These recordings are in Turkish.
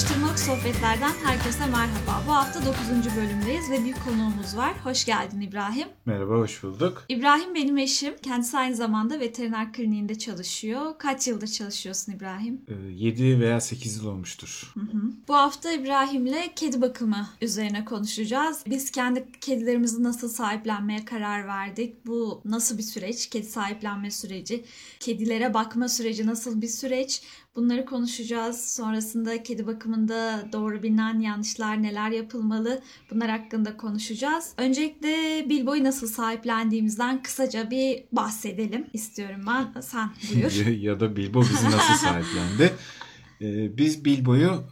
Atıştırmalık sohbetlerden herkese merhaba. Bu hafta 9. bölümdeyiz ve bir konuğumuz var. Hoş geldin İbrahim. Merhaba, hoş bulduk. İbrahim benim eşim. Kendisi aynı zamanda veteriner kliniğinde çalışıyor. Kaç yıldır çalışıyorsun İbrahim? 7 Ee, veya 8 yıl olmuştur. Hı hı. Bu hafta İbrahim'le kedi bakımı üzerine konuşacağız. Biz kendi kedilerimizi nasıl sahiplenmeye karar verdik? Bu nasıl bir süreç? Kedi sahiplenme süreci, kedilere bakma süreci nasıl bir süreç? Bunları konuşacağız. Sonrasında kedi bakımında doğru bilinen yanlışlar neler yapılmalı? Bunlar hakkında konuşacağız. Öncelikle Bilbo'yu nasıl sahiplendiğimizden kısaca bir bahsedelim istiyorum ben. Sen buyur. ya da Bilbo bizi nasıl sahiplendi? Ee, biz Bilbo'yu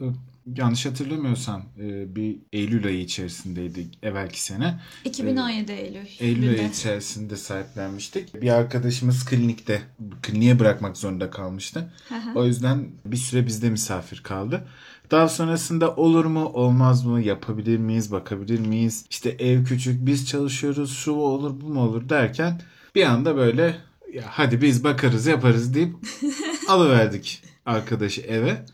yanlış hatırlamıyorsam e, bir Eylül ayı içerisindeydik evvelki sene. 2017 Eylül. Eylül ayı içerisinde sahiplenmiştik. Bir arkadaşımız klinikte, kliniğe bırakmak zorunda kalmıştı. o yüzden bir süre bizde misafir kaldı. Daha sonrasında olur mu olmaz mı yapabilir miyiz bakabilir miyiz işte ev küçük biz çalışıyoruz şu olur bu mu olur derken bir anda böyle ya hadi biz bakarız yaparız deyip alıverdik arkadaşı eve.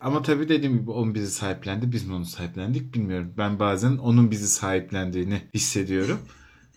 Ama tabii dediğim gibi onun bizi sahiplendi biz mi onu sahiplendik bilmiyorum. Ben bazen onun bizi sahiplendiğini hissediyorum.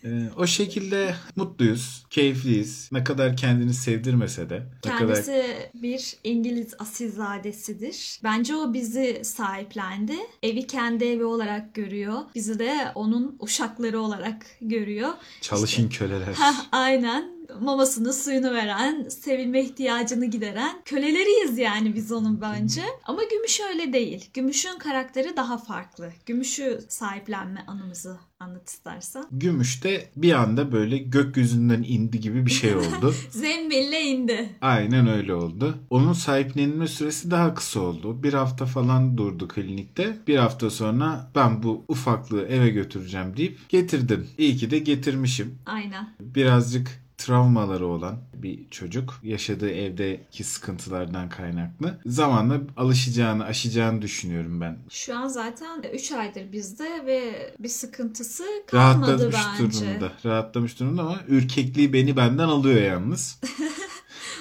Ee, o şekilde mutluyuz, keyifliyiz. Ne kadar kendini sevdirmese de. Kendisi kadar... bir İngiliz asilzadesidir. Bence o bizi sahiplendi. Evi kendi evi olarak görüyor. Bizi de onun uşakları olarak görüyor. Çalışın işte, köleler. Heh, aynen mamasını suyunu veren, sevilme ihtiyacını gideren köleleriyiz yani biz onun bence. Ama Gümüş öyle değil. Gümüş'ün karakteri daha farklı. Gümüş'ü sahiplenme anımızı anlat istersen. Gümüş de bir anda böyle gökyüzünden indi gibi bir şey oldu. Zembille indi. Aynen öyle oldu. Onun sahiplenilme süresi daha kısa oldu. Bir hafta falan durdu klinikte. Bir hafta sonra ben bu ufaklığı eve götüreceğim deyip getirdim. İyi ki de getirmişim. Aynen. Birazcık travmaları olan bir çocuk yaşadığı evdeki sıkıntılardan kaynaklı zamanla alışacağını, aşacağını düşünüyorum ben. Şu an zaten 3 aydır bizde ve bir sıkıntısı kalmadı Rahatlamış bence. durumda. Rahatlamış durumda ama ürkekliği beni benden alıyor yalnız.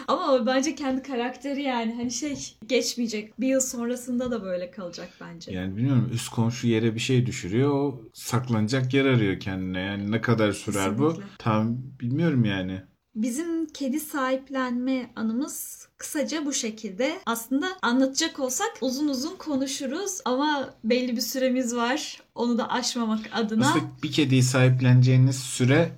Ama bence kendi karakteri yani hani şey geçmeyecek. Bir yıl sonrasında da böyle kalacak bence. Yani bilmiyorum üst komşu yere bir şey düşürüyor. O saklanacak yer arıyor kendine. Yani ne kadar sürer Kesinlikle. bu? Tam bilmiyorum yani. Bizim kedi sahiplenme anımız kısaca bu şekilde. Aslında anlatacak olsak uzun uzun konuşuruz ama belli bir süremiz var. Onu da aşmamak adına. Aslında bir kediyi sahipleneceğiniz süre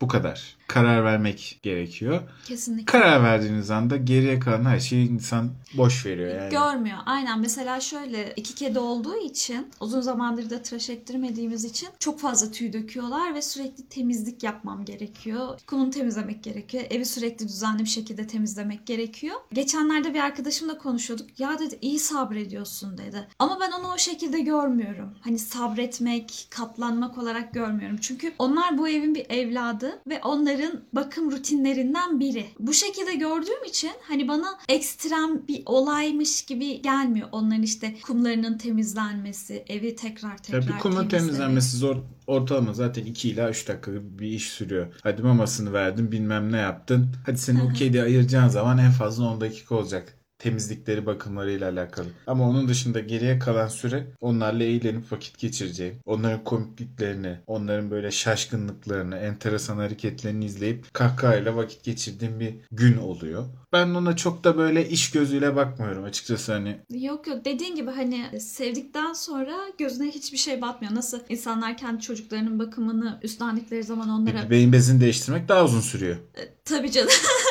bu kadar. Karar vermek gerekiyor. Kesinlikle. Karar verdiğiniz anda geriye kalan her şeyi insan boş veriyor yani. Görmüyor. Aynen. Mesela şöyle iki kedi olduğu için uzun zamandır da tıraş ettirmediğimiz için çok fazla tüy döküyorlar ve sürekli temizlik yapmam gerekiyor. Kumunu temizlemek gerekiyor. Evi sürekli düzenli bir şekilde temizlemek gerekiyor. Geçenlerde bir arkadaşımla konuşuyorduk. Ya dedi iyi sabrediyorsun dedi. Ama ben onu o şekilde görmüyorum. Hani sabretmek, katlanmak olarak görmüyorum. Çünkü onlar bu evin bir evladı ve onların bakım rutinlerinden biri. Bu şekilde gördüğüm için hani bana ekstrem bir olaymış gibi gelmiyor. Onların işte kumlarının temizlenmesi, evi tekrar tekrar Tabii kumun temizlemek. temizlenmesi zor. Ortalama zaten 2 ila 3 dakika bir iş sürüyor. Hadi mamasını verdin bilmem ne yaptın. Hadi senin o kedi ayıracağın zaman en fazla 10 dakika olacak temizlikleri bakımlarıyla alakalı. Ama onun dışında geriye kalan süre onlarla eğlenip vakit geçireceğim. Onların komikliklerini, onların böyle şaşkınlıklarını, enteresan hareketlerini izleyip kahkahayla vakit geçirdiğim bir gün oluyor. Ben ona çok da böyle iş gözüyle bakmıyorum açıkçası hani. Yok yok dediğin gibi hani sevdikten sonra gözüne hiçbir şey batmıyor. Nasıl insanlar kendi çocuklarının bakımını üstlendikleri zaman onlara... Beyin bezini değiştirmek daha uzun sürüyor. Tabii canım.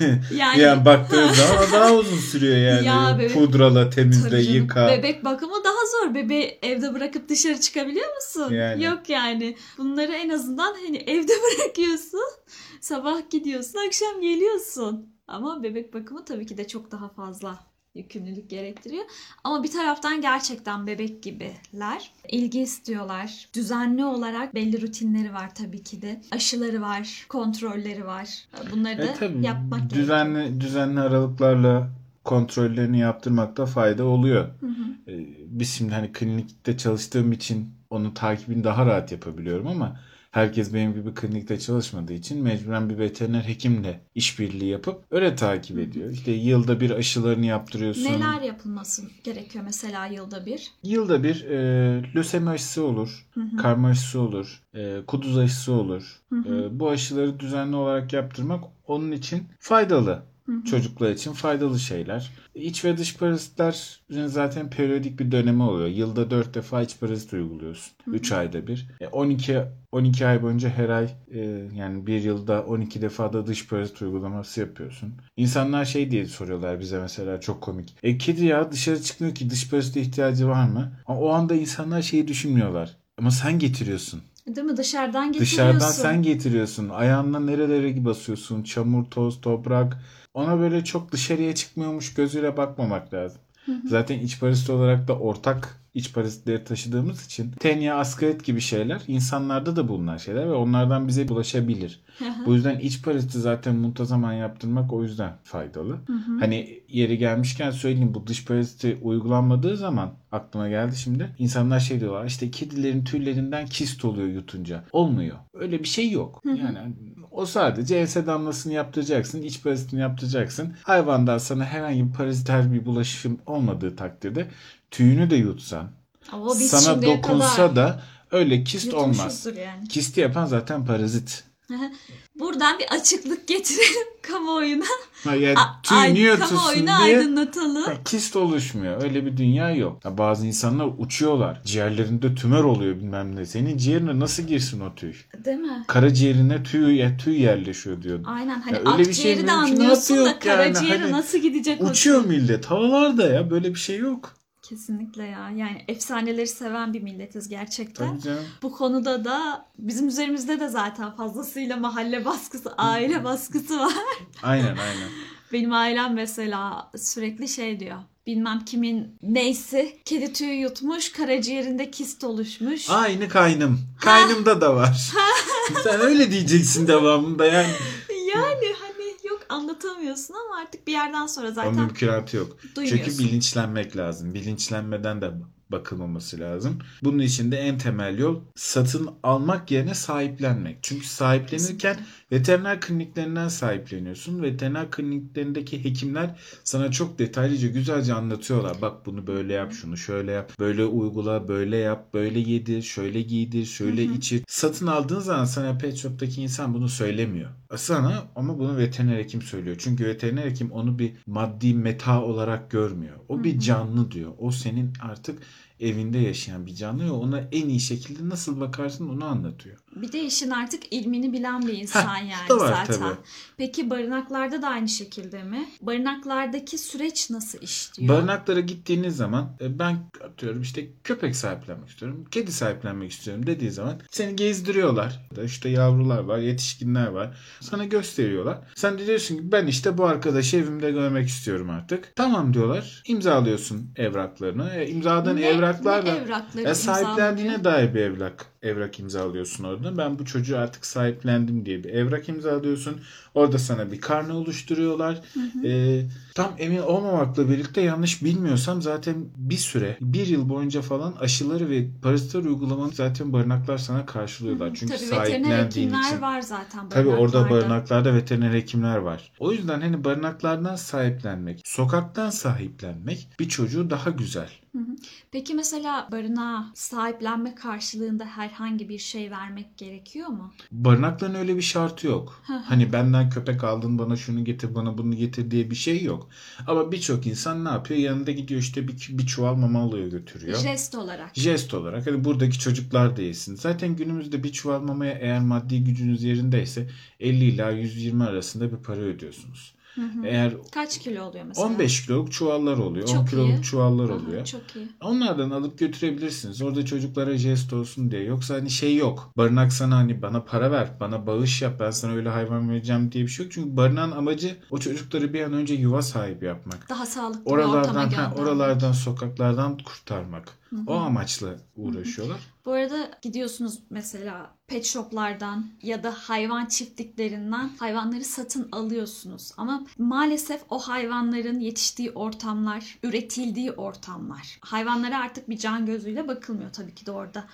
yani, yani baktığın zaman daha uzun sürüyor yani. Ya bebek- Pudrala, temizle, yıka. Bebek bakımı daha zor. Bebeği evde bırakıp dışarı çıkabiliyor musun? Yani. Yok yani. Bunları en azından hani evde bırakıyorsun. Sabah gidiyorsun, akşam geliyorsun. Ama bebek bakımı tabii ki de çok daha fazla yükümlülük gerektiriyor. Ama bir taraftan gerçekten bebek gibiler. İlgi istiyorlar. Düzenli olarak belli rutinleri var tabii ki de. Aşıları var, kontrolleri var. Bunları da E tabii yapmak gerekiyor. düzenli düzenli aralıklarla kontrollerini yaptırmakta fayda oluyor. Hı hı. Ee, Biz şimdi hani klinikte çalıştığım için onun takibini daha rahat yapabiliyorum ama herkes benim gibi klinikte çalışmadığı için mecburen bir veteriner hekimle işbirliği yapıp öyle takip ediyor. İşte yılda bir aşılarını yaptırıyorsun. Neler yapılması gerekiyor mesela yılda bir? Yılda bir e, lösemi aşısı olur, karma aşısı olur, e, kuduz aşısı olur. E, bu aşıları düzenli olarak yaptırmak onun için faydalı. Çocuklar için faydalı şeyler. İç ve dış parazitler zaten periyodik bir dönemi oluyor. Yılda 4 defa iç parazit uyguluyorsun. 3 ayda bir. E, 12 12 ay boyunca her ay e, yani bir yılda 12 defa da dış parazit uygulaması yapıyorsun. İnsanlar şey diye soruyorlar bize mesela çok komik. E kedi ya dışarı çıkmıyor ki dış parazite ihtiyacı var mı? Ama o anda insanlar şeyi düşünmüyorlar. Ama sen getiriyorsun. Değil mi? Dışarıdan getiriyorsun. Dışarıdan sen getiriyorsun. Ayağınla nerelere basıyorsun? Çamur, toz, toprak. Ona böyle çok dışarıya çıkmıyormuş gözüyle bakmamak lazım. Zaten iç parazit olarak da ortak iç parazitleri taşıdığımız için tenya, askarit gibi şeyler insanlarda da bulunan şeyler ve onlardan bize bulaşabilir. Bu yüzden iç paraziti zaten muntazaman yaptırmak o yüzden faydalı. Hani yeri gelmişken söyleyeyim bu dış paraziti uygulanmadığı zaman aklıma geldi şimdi. İnsanlar şey diyorlar işte kedilerin tüylerinden kist oluyor yutunca. Olmuyor. Öyle bir şey yok. Yani o sadece ense damlasını yaptıracaksın, iç parazitini yaptıracaksın. Hayvandan sana herhangi bir paraziter bir bulaşım olmadığı takdirde tüyünü de yutsan, Ama biz sana şimdiye dokunsa kadar da öyle kist olmaz. yutmuşuzdur yani. Kisti yapan zaten parazit. Buradan bir açıklık getirelim kamuoyuna. Ha, yani A- ay- yutulsun kamuoyuna diye aydınlatalım. ha, kist oluşmuyor. Öyle bir dünya yok. Ya bazı insanlar uçuyorlar. Ciğerlerinde tümör oluyor bilmem ne. Senin ciğerine nasıl girsin o tüy? Değil mi? Karaciğerine tüy, ya, tüy yerleşiyor diyor. Aynen hani Ya öyle bir şey akciğeri de mümkünatı anlıyorsun yok da yani. karaciğeri Hani nasıl gidecek o Uçuyor millet. Havalarda ya. Böyle bir şey yok. Kesinlikle ya. Yani efsaneleri seven bir milletiz gerçekten. Bu konuda da bizim üzerimizde de zaten fazlasıyla mahalle baskısı, aile baskısı var. Aynen aynen. Benim ailem mesela sürekli şey diyor. Bilmem kimin neyse kedi tüyü yutmuş, karaciğerinde kist oluşmuş. Aynı kaynım. Kaynımda da var. Sen öyle diyeceksin devamında yani. anlatamıyorsun ama artık bir yerden sonra O zaten mümkünatı yok. duymuyorsun. Çünkü bilinçlenmek lazım. Bilinçlenmeden de bakılmaması lazım. Bunun için de en temel yol satın almak yerine sahiplenmek. Çünkü sahiplenirken veteriner kliniklerinden sahipleniyorsun. Veteriner kliniklerindeki hekimler sana çok detaylıca güzelce anlatıyorlar. Bak bunu böyle yap, şunu şöyle yap, böyle uygula, böyle yap, böyle yedir, şöyle giydir, şöyle içir. Satın aldığın zaman sana pet shop'taki insan bunu söylemiyor. Sana ama bunu veteriner hekim söylüyor. Çünkü veteriner hekim onu bir maddi meta olarak görmüyor. O bir canlı diyor. O senin artık evinde yaşayan bir canlı ve ona en iyi şekilde nasıl bakarsın onu anlatıyor. Bir de işin artık ilmini bilen bir insan Heh, yani var zaten. tabii. Peki barınaklarda da aynı şekilde mi? Barınaklardaki süreç nasıl işliyor? Barınaklara gittiğiniz zaman e, ben atıyorum işte köpek sahiplenmek istiyorum, kedi sahiplenmek istiyorum dediği zaman seni gezdiriyorlar. İşte yavrular var, yetişkinler var. Sana gösteriyorlar. Sen de diyorsun ki ben işte bu arkadaşı evimde görmek istiyorum artık. Tamam diyorlar. İmzalıyorsun evraklarını. E, imzaladığın Ne- evraklarla ne evrakları e, sahiplendiğine dair bir evrak evrak imzalıyorsun orada. Ben bu çocuğu artık sahiplendim diye bir evrak imzalıyorsun. Orada sana bir karne oluşturuyorlar. E, tam emin olmamakla birlikte yanlış bilmiyorsam zaten bir süre, bir yıl boyunca falan aşıları ve parazitler uygulamanı zaten barınaklar sana karşılıyorlar. Çünkü Tabii veteriner sahiplendiğin için. var zaten Tabii orada barınaklarda veteriner hekimler var. O yüzden hani barınaklardan sahiplenmek, sokaktan sahiplenmek bir çocuğu daha güzel. Peki mesela barınağa sahiplenme karşılığında herhangi bir şey vermek gerekiyor mu? Barınakların öyle bir şartı yok. hani benden köpek aldın bana şunu getir bana bunu getir diye bir şey yok. Ama birçok insan ne yapıyor? Yanında gidiyor işte bir, bir çuval mama alıyor götürüyor. Jest olarak. Jest olarak hani buradaki çocuklar da yesin. Zaten günümüzde bir çuval mamaya eğer maddi gücünüz yerindeyse 50 ila 120 arasında bir para ödüyorsunuz. Eğer Kaç kilo oluyor mesela? 15 kiloluk çuvallar oluyor. 10 Çok kiloluk iyi. çuvallar Aha, oluyor. Çok iyi. Onlardan alıp götürebilirsiniz. Orada çocuklara jest olsun diye. Yoksa hani şey yok. Barınak sana hani bana para ver, bana bağış yap, ben sana öyle hayvan vereceğim diye bir şey yok. Çünkü barınağın amacı o çocukları bir an önce yuva sahibi yapmak. Daha sağlıklı bir Oralardan, ha, göndermek. oralardan, sokaklardan kurtarmak. O amaçla uğraşıyorlar. Bu arada gidiyorsunuz mesela pet shoplardan ya da hayvan çiftliklerinden hayvanları satın alıyorsunuz. Ama maalesef o hayvanların yetiştiği ortamlar, üretildiği ortamlar. Hayvanlara artık bir can gözüyle bakılmıyor tabii ki de orada.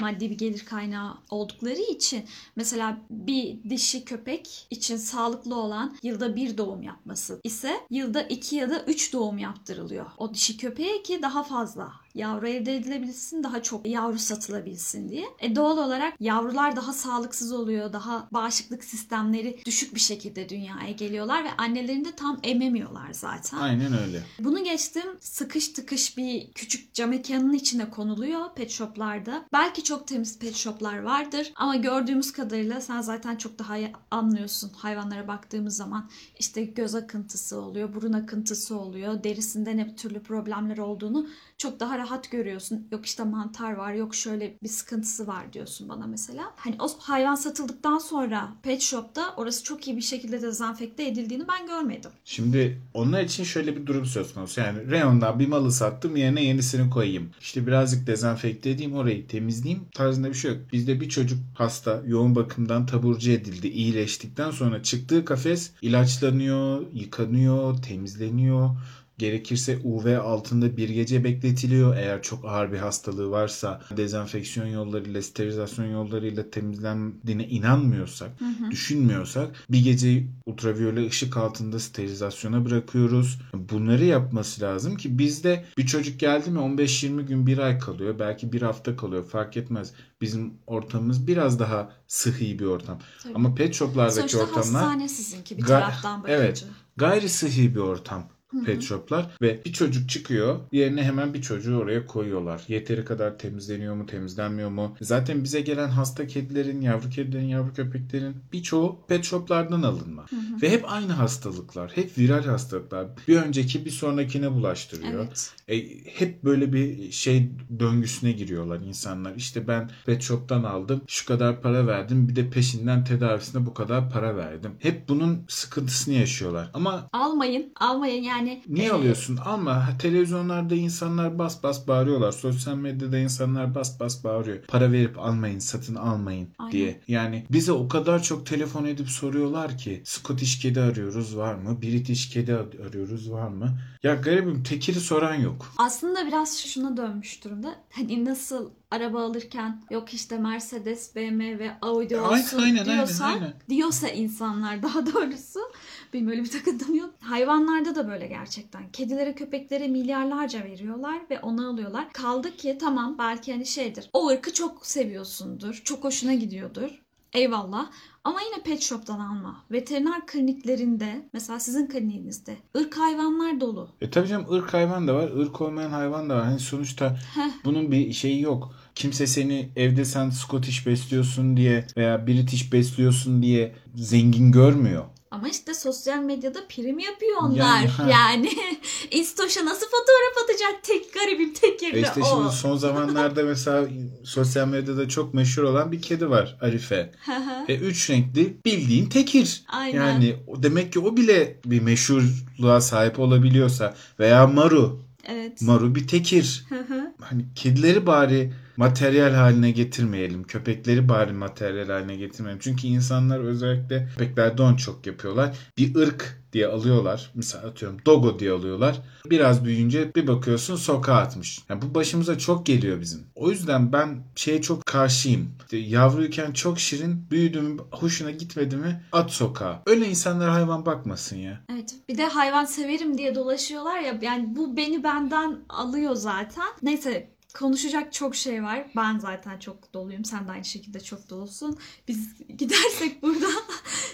maddi bir gelir kaynağı oldukları için mesela bir dişi köpek için sağlıklı olan yılda bir doğum yapması ise yılda iki ya da üç doğum yaptırılıyor. O dişi köpeğe ki daha fazla yavru elde edilebilsin, daha çok yavru satılabilsin diye. E doğal olarak yavrular daha sağlıksız oluyor, daha bağışıklık sistemleri düşük bir şekilde dünyaya geliyorlar ve annelerini de tam ememiyorlar zaten. Aynen öyle. Bunu geçtim sıkış tıkış bir küçük cam mekanın içine konuluyor pet shoplarda. Belki çok temiz pet shoplar vardır ama gördüğümüz kadarıyla sen zaten çok daha anlıyorsun hayvanlara baktığımız zaman. işte göz akıntısı oluyor, burun akıntısı oluyor, derisinde ne türlü problemler olduğunu çok daha rahat görüyorsun. Yok işte mantar var, yok şöyle bir sıkıntısı var diyorsun bana mesela. Hani o hayvan satıldıktan sonra pet shop'ta orası çok iyi bir şekilde dezenfekte edildiğini ben görmedim. Şimdi onlar için şöyle bir durum söz konusu. Yani reyondan bir malı sattım yerine yenisini koyayım. İşte birazcık dezenfekte edeyim orayı temizleyeyim tarzında bir şey yok. Bizde bir çocuk hasta yoğun bakımdan taburcu edildi. iyileştikten sonra çıktığı kafes ilaçlanıyor, yıkanıyor, temizleniyor. Gerekirse UV altında bir gece bekletiliyor. Eğer çok ağır bir hastalığı varsa dezenfeksiyon yollarıyla, sterilizasyon yollarıyla temizlendiğine inanmıyorsak, düşünmüyorsak bir gece ultraviyole ışık altında sterilizasyona bırakıyoruz. Bunları yapması lazım ki bizde bir çocuk geldi mi 15-20 gün bir ay kalıyor. Belki bir hafta kalıyor fark etmez. Bizim ortamımız biraz daha sıhhi bir ortam. Tabii. Ama pet shoplardaki Sonuçta ortamlar hastane sizinki bir taraftan bakınca. evet. gayri sıhhi bir ortam pet shoplar ve bir çocuk çıkıyor yerine hemen bir çocuğu oraya koyuyorlar. Yeteri kadar temizleniyor mu temizlenmiyor mu? Zaten bize gelen hasta kedilerin, yavru kedilerin, yavru köpeklerin birçoğu pet shoplardan alınma. Ve hep aynı hastalıklar. Hep viral hastalıklar. Bir önceki bir sonrakine bulaştırıyor. Evet. E, hep böyle bir şey döngüsüne giriyorlar insanlar. İşte ben pet shop'tan aldım. Şu kadar para verdim. Bir de peşinden tedavisine bu kadar para verdim. Hep bunun sıkıntısını yaşıyorlar. Ama Almayın, almayın yani. Niye e, alıyorsun? Alma. Televizyonlarda insanlar bas bas bağırıyorlar. Sosyal medyada insanlar bas bas bağırıyor. Para verip almayın, satın almayın Aynen. diye. Yani bize o kadar çok telefon edip soruyorlar ki Scottish kedi arıyoruz var mı? British kedi arıyoruz var mı? Ya garibim tekiri soran yok. Aslında biraz şuna dönmüş durumda. Hani nasıl araba alırken yok işte Mercedes, BMW, Audi Aynen, olsun aynen, aynen, diyorsa, aynen. diyorsa insanlar daha doğrusu benim öyle bir takıntım yok. Hayvanlarda da böyle gerçekten. Kedilere, köpeklere milyarlarca veriyorlar ve onu alıyorlar. Kaldı ki tamam belki hani şeydir. O ırkı çok seviyorsundur. Çok hoşuna gidiyordur. Eyvallah. Ama yine pet shop'tan alma. Veteriner kliniklerinde mesela sizin kliniğinizde ırk hayvanlar dolu. E tabii canım ırk hayvan da var, ırk olmayan hayvan da var. Hani sonuçta Heh. bunun bir şeyi yok. Kimse seni evde sen Scottish besliyorsun diye veya British besliyorsun diye zengin görmüyor. Ama işte sosyal medyada prim yapıyor onlar. Yani. Yani, İstoş'a nasıl fotoğraf atacak tek garibim tek E yerine işte o. şimdi son zamanlarda mesela sosyal medyada çok meşhur olan bir kedi var Arife. E üç renkli bildiğin tekir. Aynen. Yani demek ki o bile bir meşhurluğa sahip olabiliyorsa veya Maru. evet. Maru bir tekir. Hani kedileri bari materyal haline getirmeyelim. Köpekleri bari materyal haline getirmeyelim. Çünkü insanlar özellikle köpeklerde onu çok yapıyorlar. Bir ırk diye alıyorlar. Mesela atıyorum Dogo diye alıyorlar. Biraz büyüyünce bir bakıyorsun sokağa atmış. Yani bu başımıza çok geliyor bizim. O yüzden ben şeye çok karşıyım. İşte yavruyken çok şirin, büyüdü hoşuna gitmedi mi at sokağa. Öyle insanlar hayvan bakmasın ya. Evet. Bir de hayvan severim diye dolaşıyorlar ya. Yani bu beni benden alıyor zaten. Neyse konuşacak çok şey var. Ben zaten çok doluyum. Sen de aynı şekilde çok dolusun. Biz gidersek burada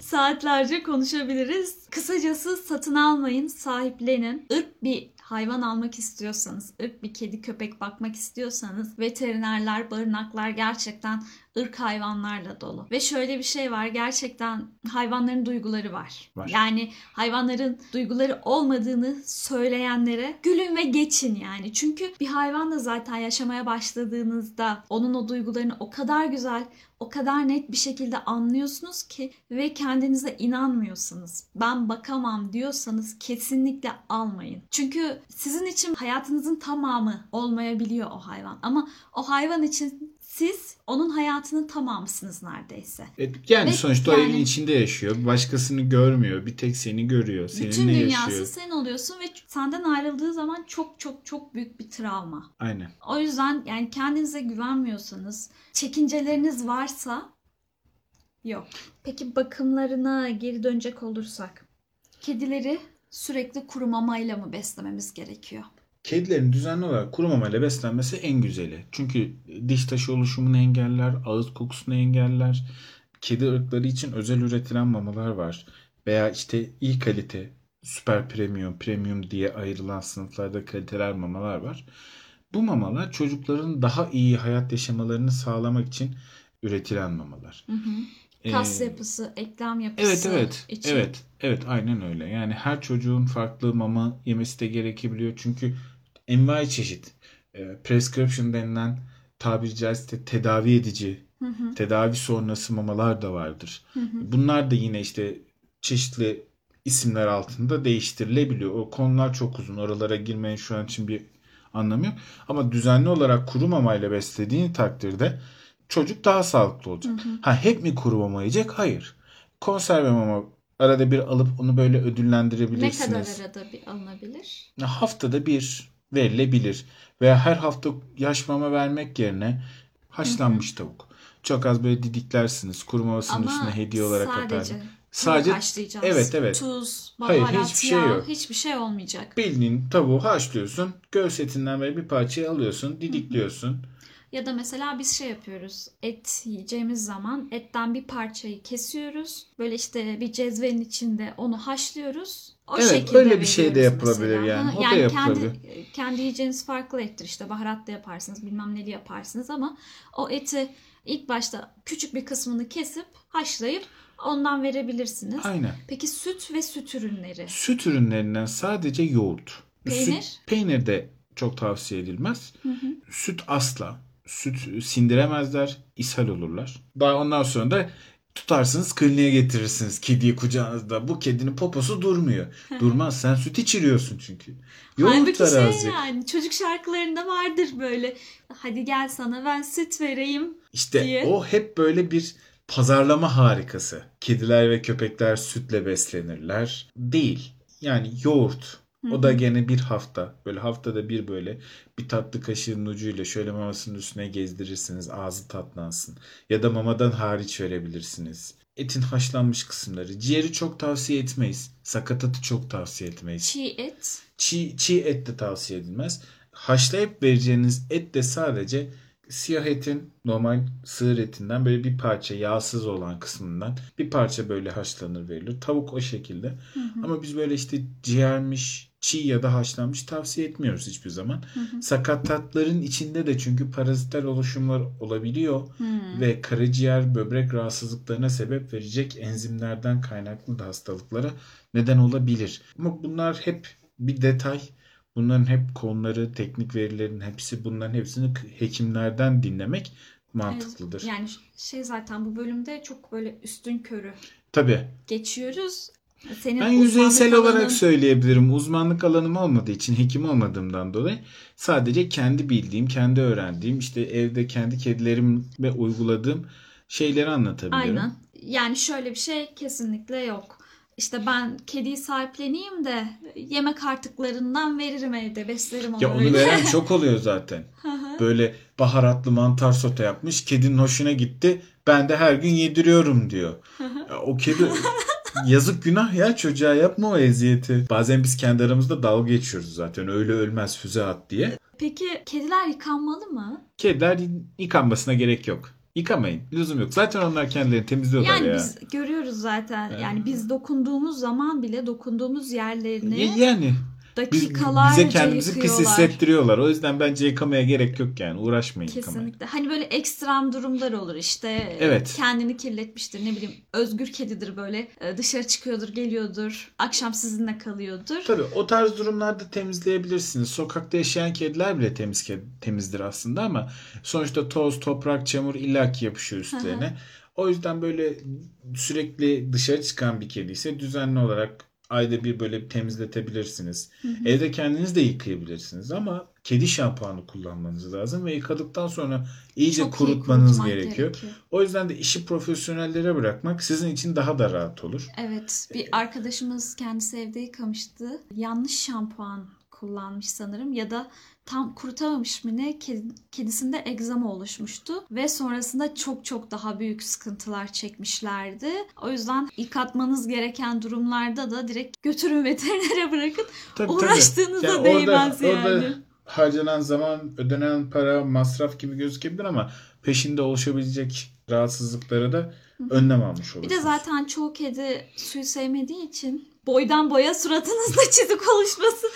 saatlerce konuşabiliriz. Kısacası satın almayın, sahiplenin. Irk bir hayvan almak istiyorsanız, ırk bir kedi köpek bakmak istiyorsanız veterinerler, barınaklar gerçekten ırk hayvanlarla dolu. Ve şöyle bir şey var. Gerçekten hayvanların duyguları var. Var. Yani hayvanların duyguları olmadığını söyleyenlere gülün ve geçin yani. Çünkü bir hayvanla zaten yaşamaya başladığınızda onun o duygularını o kadar güzel, o kadar net bir şekilde anlıyorsunuz ki ve kendinize inanmıyorsanız, ben bakamam diyorsanız kesinlikle almayın. Çünkü sizin için hayatınızın tamamı olmayabiliyor o hayvan. Ama o hayvan için siz onun hayatının tamamısınız neredeyse. E, yani Ve sonuçta o yani- evin içinde yaşıyor. Başkasını görmüyor. Bir tek seni görüyor. Seninle Bütün dünyası yaşıyor. sen oluyorsun ve senden ayrıldığı zaman çok çok çok büyük bir travma. Aynen. O yüzden yani kendinize güvenmiyorsanız, çekinceleriniz varsa yok. Peki bakımlarına geri dönecek olursak, kedileri sürekli kuru mamayla mı beslememiz gerekiyor? Kedilerin düzenli olarak kuru mamayla beslenmesi en güzeli. Çünkü diş taşı oluşumunu engeller, ağız kokusunu engeller. Kedi ırkları için özel üretilen mamalar var. Veya işte iyi kalite, süper premium, premium diye ayrılan sınıflarda kaliteler mamalar var. Bu mamalar çocukların daha iyi hayat yaşamalarını sağlamak için üretilen mamalar. Hı hı. Kas Ee, yapısı, eklem yapısı Evet evet. için. Evet. Evet aynen öyle. Yani her çocuğun farklı mama yemesi de gerekebiliyor. Çünkü envai çeşit e, prescription denilen tabiri caizse tedavi edici, Hı hı, tedavi sonrası mamalar da vardır. hı hı. Bunlar da yine işte çeşitli isimler altında değiştirilebiliyor. O konular çok uzun. Oralara girmeyin şu an için bir anlamı yok. Ama düzenli olarak kuru mamayla beslediğin takdirde çocuk daha sağlıklı olacak. Hı hı. Ha hep mi kuru mama yiyecek? Hayır. Konserve mama arada bir alıp onu böyle Ne ödüllendirebilirsiniz. kadar arada bir alınabilir? Haftada bir verilebilir. Veya her hafta yaş mama vermek yerine haşlanmış tavuk. Çok az böyle didiklersiniz. Kuru mamasının Ama üstüne hediye olarak sadece atarsınız. Sadece haşlayacağız. evet, evet. Tuz, Hayır, baharat, hiçbir şey yağ, yok. hiçbir şey olmayacak. bildiğin tavuğu haşlıyorsun. Göğüs etinden böyle bir parçayı alıyorsun. Didikliyorsun. Ya da mesela biz şey yapıyoruz. Et yiyeceğimiz zaman etten bir parçayı kesiyoruz. Böyle işte bir cezvenin içinde onu haşlıyoruz. O Evet, şekilde öyle bir şey de yapılabilir mesela. yani. O da yani yapılabilir. kendi kendi yiyeceğiniz farklı ettir. İşte baharatla yaparsınız, bilmem neli yaparsınız ama o eti ilk başta küçük bir kısmını kesip haşlayıp ondan verebilirsiniz. Aynen. Peki süt ve süt ürünleri. Süt ürünlerinden sadece yoğurt. Peynir? Süt, peynir de çok tavsiye edilmez. Hı hı. Süt asla. Süt sindiremezler. ishal olurlar. Daha ondan sonra da tutarsınız kliniğe getirirsiniz kediyi kucağınızda. Bu kedinin poposu durmuyor. Durmaz. Sen süt içiriyorsun çünkü. Yoğurt ver şey azıcık. yani çocuk şarkılarında vardır böyle. Hadi gel sana ben süt vereyim. İşte diye. o hep böyle bir pazarlama harikası. Kediler ve köpekler sütle beslenirler. Değil. Yani yoğurt. O da gene bir hafta. Böyle haftada bir böyle bir tatlı kaşığın ucuyla şöyle mamasının üstüne gezdirirsiniz. Ağzı tatlansın. Ya da mamadan hariç verebilirsiniz. Etin haşlanmış kısımları. Ciğeri çok tavsiye etmeyiz. Sakatatı çok tavsiye etmeyiz. Çiğ et. Çiğ, çiğ et de tavsiye edilmez. Haşlayıp vereceğiniz et de sadece siyah etin normal sığır etinden böyle bir parça yağsız olan kısmından bir parça böyle haşlanır verilir. Tavuk o şekilde. Ama biz böyle işte ciğermiş, çiğ ya da haşlanmış tavsiye etmiyoruz hiçbir zaman. Sakatatların içinde de çünkü parazitler oluşumlar olabiliyor Hmm. ve karaciğer böbrek rahatsızlıklarına sebep verecek enzimlerden kaynaklı da hastalıklara neden olabilir. Ama bunlar hep bir detay. Bunların hep konuları, teknik verilerin hepsi bunların hepsini hekimlerden dinlemek mantıklıdır. Evet, yani şey zaten bu bölümde çok böyle üstün körü Tabii. geçiyoruz. Senin Ben yüzeysel uzmanlık olarak alanın- söyleyebilirim. Uzmanlık alanım olmadığı için, hekim olmadığımdan dolayı sadece kendi bildiğim, kendi öğrendiğim, işte evde kendi kedilerim ve uyguladığım şeyleri anlatabiliyorum. Aynen. Yani şöyle bir şey kesinlikle yok. İşte ben kediyi sahipleneyim de yemek artıklarından veririm evde beslerim onu. Ya onu veren çok oluyor zaten. Böyle baharatlı mantar sote yapmış. Kedinin hoşuna gitti. Ben de her gün yediriyorum diyor. O kedi yazık günah ya çocuğa yapma o eziyeti. Bazen biz kendi aramızda dalga geçiyoruz zaten. Öyle ölmez füze at diye. Peki kediler yıkanmalı mı? Kediler yıkanmasına gerek yok. Yıkamayın. Lüzum yok. Zaten onlar kendilerini temizliyorlar Yani ya. biz görüyoruz zaten. Evet. Yani biz dokunduğumuz zaman bile dokunduğumuz yerlerini Ya- Yani biz, dakikalarca bize kendimizi pis yıkıyorlar. hissettiriyorlar. O yüzden bence yıkamaya gerek yok yani. Uğraşmayın yıkamaya. Kesinlikle. Hani böyle ekstrem durumlar olur işte. Evet. Kendini kirletmiştir ne bileyim. Özgür kedidir böyle. e, Dışarı çıkıyordur, geliyordur. Akşam sizinle kalıyordur. Tabii o tarz durumlarda temizleyebilirsiniz. Sokakta yaşayan kediler bile temiz ked- temizdir aslında ama sonuçta toz, toprak, çamur illaki yapışıyor üstlerine. o yüzden böyle sürekli dışarı çıkan bir kedi ise düzenli olarak ayda bir böyle temizletebilirsiniz. Evde kendiniz de yıkayabilirsiniz ama kedi şampuanı kullanmanız lazım ve yıkadıktan sonra iyice Çok iyi kurutmanız kurutmak gerekiyor. gerekiyor. O yüzden de işi profesyonellere bırakmak sizin için daha da rahat olur. Evet, bir arkadaşımız kendisi evde yıkamıştı. Yanlış şampuan kullanmış sanırım ya da tam kurutamamış mı ne Kedi- kedisinde egzama oluşmuştu ve sonrasında çok çok daha büyük sıkıntılar çekmişlerdi. O yüzden yıkatmanız gereken durumlarda da direkt götürün veterinere bırakın. Tabii, Uğraştığınıza Yani değmez orada, yani. Orada harcanan zaman, ödenen para, masraf gibi gözükebilir ama peşinde oluşabilecek rahatsızlıklara da önlem almış olursunuz. Bir de zaten çoğu kedi suyu sevmediği için boydan boya suratınızda çizik oluşması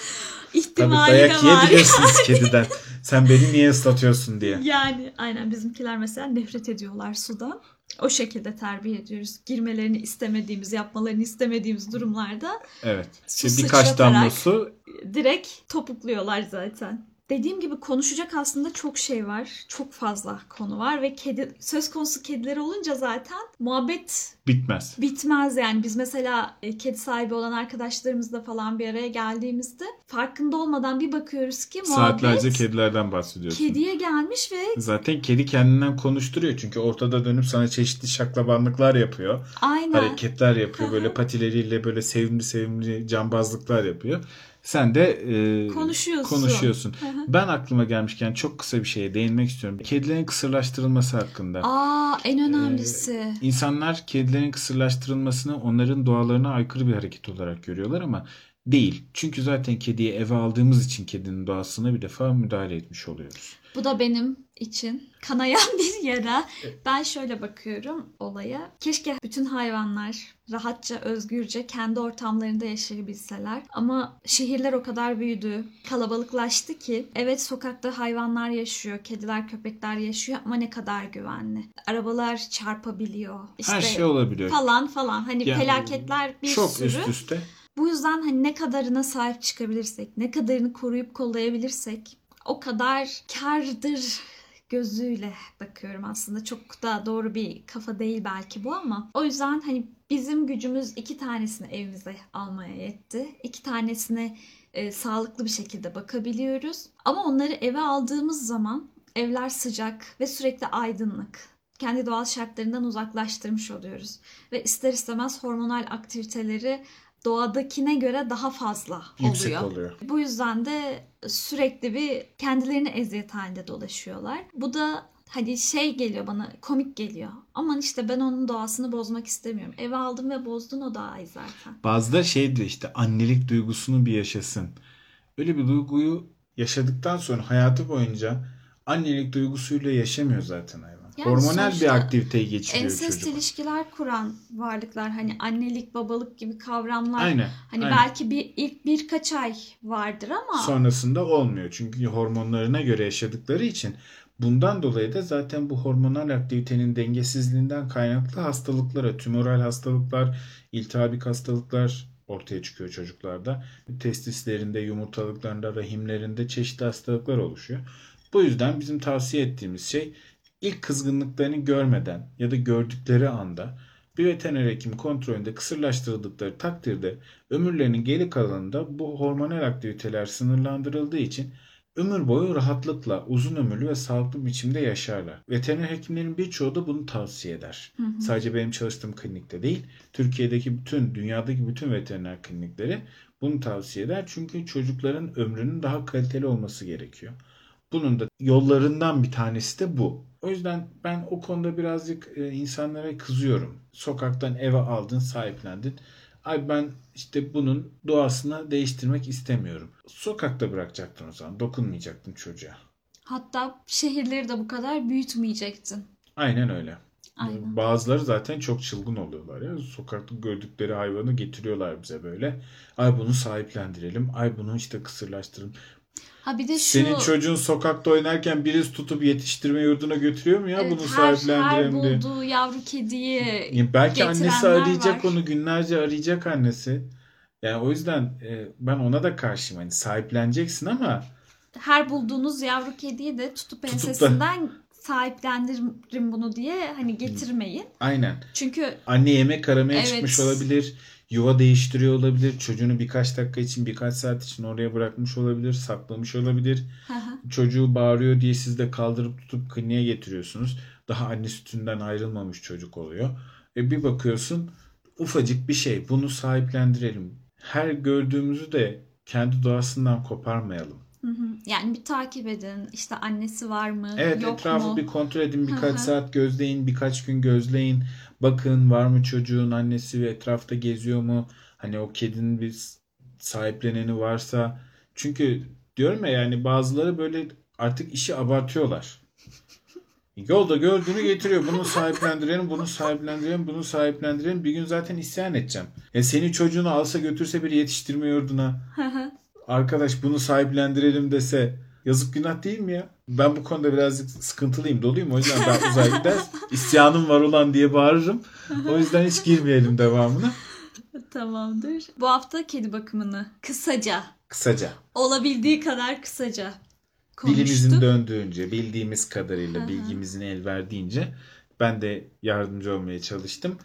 Tabii ihtimali dayak de var. yiyebilirsiniz kediden. Sen beni niye ıslatıyorsun diye. Yani aynen bizimkiler mesela nefret ediyorlar sudan. O şekilde terbiye ediyoruz. Girmelerini istemediğimiz, yapmalarını istemediğimiz durumlarda Evet. Su İşte birkaç damla su direkt topukluyorlar zaten. Dediğim gibi konuşacak aslında çok şey var. Çok fazla konu var ve kedi söz konusu kediler olunca zaten muhabbet bitmez. bitmez yani. Biz mesela e, kedi sahibi olan arkadaşlarımızla falan bir araya geldiğimizde farkında olmadan bir bakıyoruz ki muhabbet Saatlerce kedilerden bahsediyorsun. kediye gelmiş ve Zaten kedi kendinden konuşturuyor çünkü ortada dönüp sana çeşitli şaklabanlıklar yapıyor. aynen Hareketler yapıyor. Böyle patileriyle böyle sevimli sevimli cambazlıklar yapıyor. Sen de e, Konuşuyorsun. konuşuyorsun. Ben aklıma gelmişken çok kısa bir şeye değinmek istiyorum. Kedilerin kısırlaştırılması hakkında. Aa en önemlisi. İnsanlar kedilerin kısırlaştırılmasını onların doğalarına aykırı bir hareket olarak görüyorlar ama değil. Çünkü zaten kediyi eve aldığımız için kedinin doğasına bir defa müdahale etmiş oluyoruz. Bu da benim için kanayan bir yara. Ben şöyle bakıyorum olaya. Keşke bütün hayvanlar rahatça, özgürce kendi ortamlarında yaşayabilseler. Ama şehirler o kadar büyüdü, kalabalıklaştı ki evet sokakta hayvanlar yaşıyor, kediler, köpekler yaşıyor ama ne kadar güvenli. Arabalar çarpabiliyor. İşte Her şey olabiliyor. falan falan. Hani Yani felaketler bir çok sürü. üst üste. Bu yüzden hani ne kadarına sahip çıkabilirsek, ne kadarını koruyup kollayabilirsek o kadar kardır gözüyle bakıyorum aslında. Çok da doğru bir kafa değil belki bu ama o yüzden hani bizim gücümüz iki tanesini evimize almaya yetti. İki tanesine e, sağlıklı bir şekilde bakabiliyoruz. Ama onları eve aldığımız zaman evler sıcak ve sürekli aydınlık. Kendi doğal şartlarından uzaklaştırmış oluyoruz. Ve ister istemez hormonal aktiviteleri doğadakine göre daha fazla Yüksek oluyor. oluyor. Bu yüzden de sürekli bir kendilerini eziyet halinde dolaşıyorlar. Bu da hani şey geliyor bana komik geliyor. Aman işte ben onun doğasını bozmak istemiyorum. Eve aldım ve bozdun o doğayı zaten. Bazıları şey diyor işte annelik duygusunu bir yaşasın. Öyle bir duyguyu yaşadıktan sonra hayatı boyunca annelik duygusuyla yaşamıyor zaten hayvan. Yani Hormonal bir sonuçta aktiviteyi geçiriyor Ensest çocuk. ilişkiler kuran varlıklar hani annelik babalık gibi kavramlar Aynen. hani aynen. belki bir ilk birkaç ay vardır ama Sonrasında olmuyor. Çünkü hormonlarına göre yaşadıkları için bundan dolayı da zaten bu hormonal aktivitenin dengesizliğinden kaynaklı hastalıklara, tümöral hastalıklar, iltihabik hastalıklar ortaya çıkıyor çocuklarda. Testislerinde, yumurtalıklarında, rahimlerinde çeşitli hastalıklar oluşuyor. Bu yüzden bizim tavsiye ettiğimiz şey ilk kızgınlıklarını görmeden ya da gördükleri anda bir veteriner hekim kontrolünde kısırlaştırıldıkları takdirde ömürlerinin geri kalanında bu hormonal aktiviteler sınırlandırıldığı için ömür boyu rahatlıkla uzun ömürlü ve sağlıklı biçimde yaşarlar. Veteriner hekimlerin birçoğu da bunu tavsiye eder. Hı hı. Sadece benim çalıştığım klinikte değil, Türkiye'deki bütün, dünyadaki bütün veteriner klinikleri bunu tavsiye eder. Çünkü çocukların ömrünün daha kaliteli olması gerekiyor. Bunun da yollarından bir tanesi de bu. O yüzden ben o konuda birazcık e, insanlara kızıyorum. Sokaktan eve aldın, sahiplendin. Ay ben işte bunun doğasını değiştirmek istemiyorum. Sokakta bırakacaktın o zaman. Dokunmayacaktın çocuğa. hatta şehirleri de bu kadar büyütmeyecektin. Aynen öyle. Aynen. Bazıları zaten çok çılgın oluyorlar ya. Sokakta gördükleri hayvanı getiriyorlar bize böyle. Ay bunu sahiplendirelim. Ay bunu işte kısırlaştırın. Ha bir de şu Senin çocuğun sokakta oynarken birisi tutup yetiştirme yurduna götürüyor mu ya Evet, bunu her, her sahiplendirelim diye. bulduğu yavru kediyi Ya belki annesi arayacak var. onu günlerce arayacak annesi. Yani o yüzden e, ben ona da karşıyım. Hani sahipleneceksin ama her bulduğunuz yavru kediyi de tutup Tutup da- ensesinden sahiplendirin bunu diye hani getirmeyin. aynen. Çünkü Anne yemek aramaya Evet. çıkmış olabilir. Yuva değiştiriyor olabilir. Çocuğunu birkaç dakika için birkaç saat için oraya bırakmış olabilir. Saklamış olabilir. Çocuğu bağırıyor diye siz de kaldırıp tutup kliniğe getiriyorsunuz. Daha anne sütünden ayrılmamış çocuk oluyor. E bir bakıyorsun ufacık bir şey. Bunu sahiplendirelim. Her gördüğümüzü de kendi doğasından koparmayalım. Hı hı. Yani bir takip edin. İşte annesi var mı? Evet yok etrafı mu? bir kontrol edin. Birkaç hı. saat gözleyin. Birkaç gün gözleyin. Bakın var mı çocuğun annesi ve etrafta geziyor mu? Hani o kedinin bir sahipleneni varsa. Çünkü diyorum ya yani bazıları böyle artık işi abartıyorlar. Yolda gördüğünü getiriyor. Bunu sahiplendirelim, bunu sahiplendirelim, bunu sahiplendirelim. Bir gün zaten isyan edeceğim. Ya senin çocuğunu alsa götürse bir yetiştirme yurduna. Arkadaş bunu sahiplendirelim dese yazık günah değil mi ya? Ben bu konuda birazcık sıkıntılıyım, doluyum. O yüzden ben uzay gider. İsyanım var ulan diye bağırırım. O yüzden hiç girmeyelim devamına. Tamamdır. Bu hafta kedi bakımını kısaca, Kısaca. olabildiği kadar kısaca konuştuk. Dilimizin döndüğünce, bildiğimiz kadarıyla, hı. bilgimizin el verdiğince ben de yardımcı olmaya çalıştım.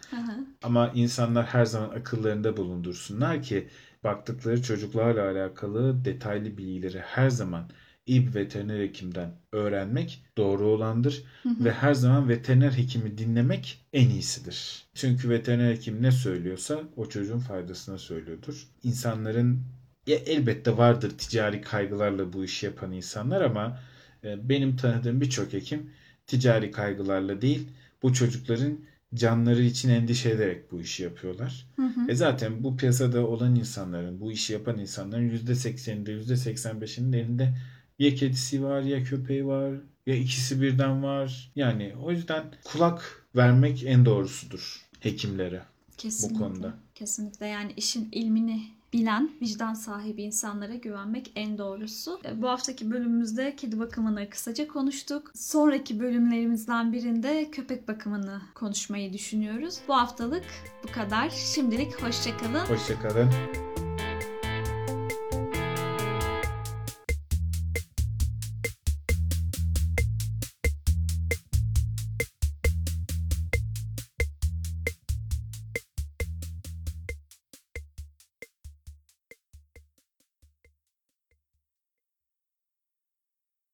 Ama insanlar her zaman akıllarında bulundursunlar ki baktıkları çocuklarla alakalı detaylı bilgileri her zaman bir veteriner hekimden öğrenmek doğru olandır ve her zaman veteriner hekimi dinlemek en iyisidir. Çünkü veteriner hekim ne söylüyorsa o çocuğun faydasına söylüyordur. İnsanların ya elbette vardır ticari kaygılarla bu işi yapan insanlar ama e, benim tanıdığım birçok hekim ticari kaygılarla değil bu çocukların canları için endişe ederek bu işi yapıyorlar. Hı hı. E zaten bu piyasada olan insanların, bu işi yapan insanların %80'inde, %85'inin elinde ya kedisi var ya köpeği var ya ikisi birden var. Yani o yüzden kulak vermek en doğrusudur hekimlere Kesinlikle. bu konuda. Kesinlikle yani işin ilmini bilen, vicdan sahibi insanlara güvenmek en doğrusu. E, Bu haftaki bölümümüzde kedi bakımını kısaca konuştuk. Sonraki bölümlerimizden birinde köpek bakımını konuşmayı düşünüyoruz. Bu haftalık bu kadar. Şimdilik hoşçakalın. Hoşçakalın.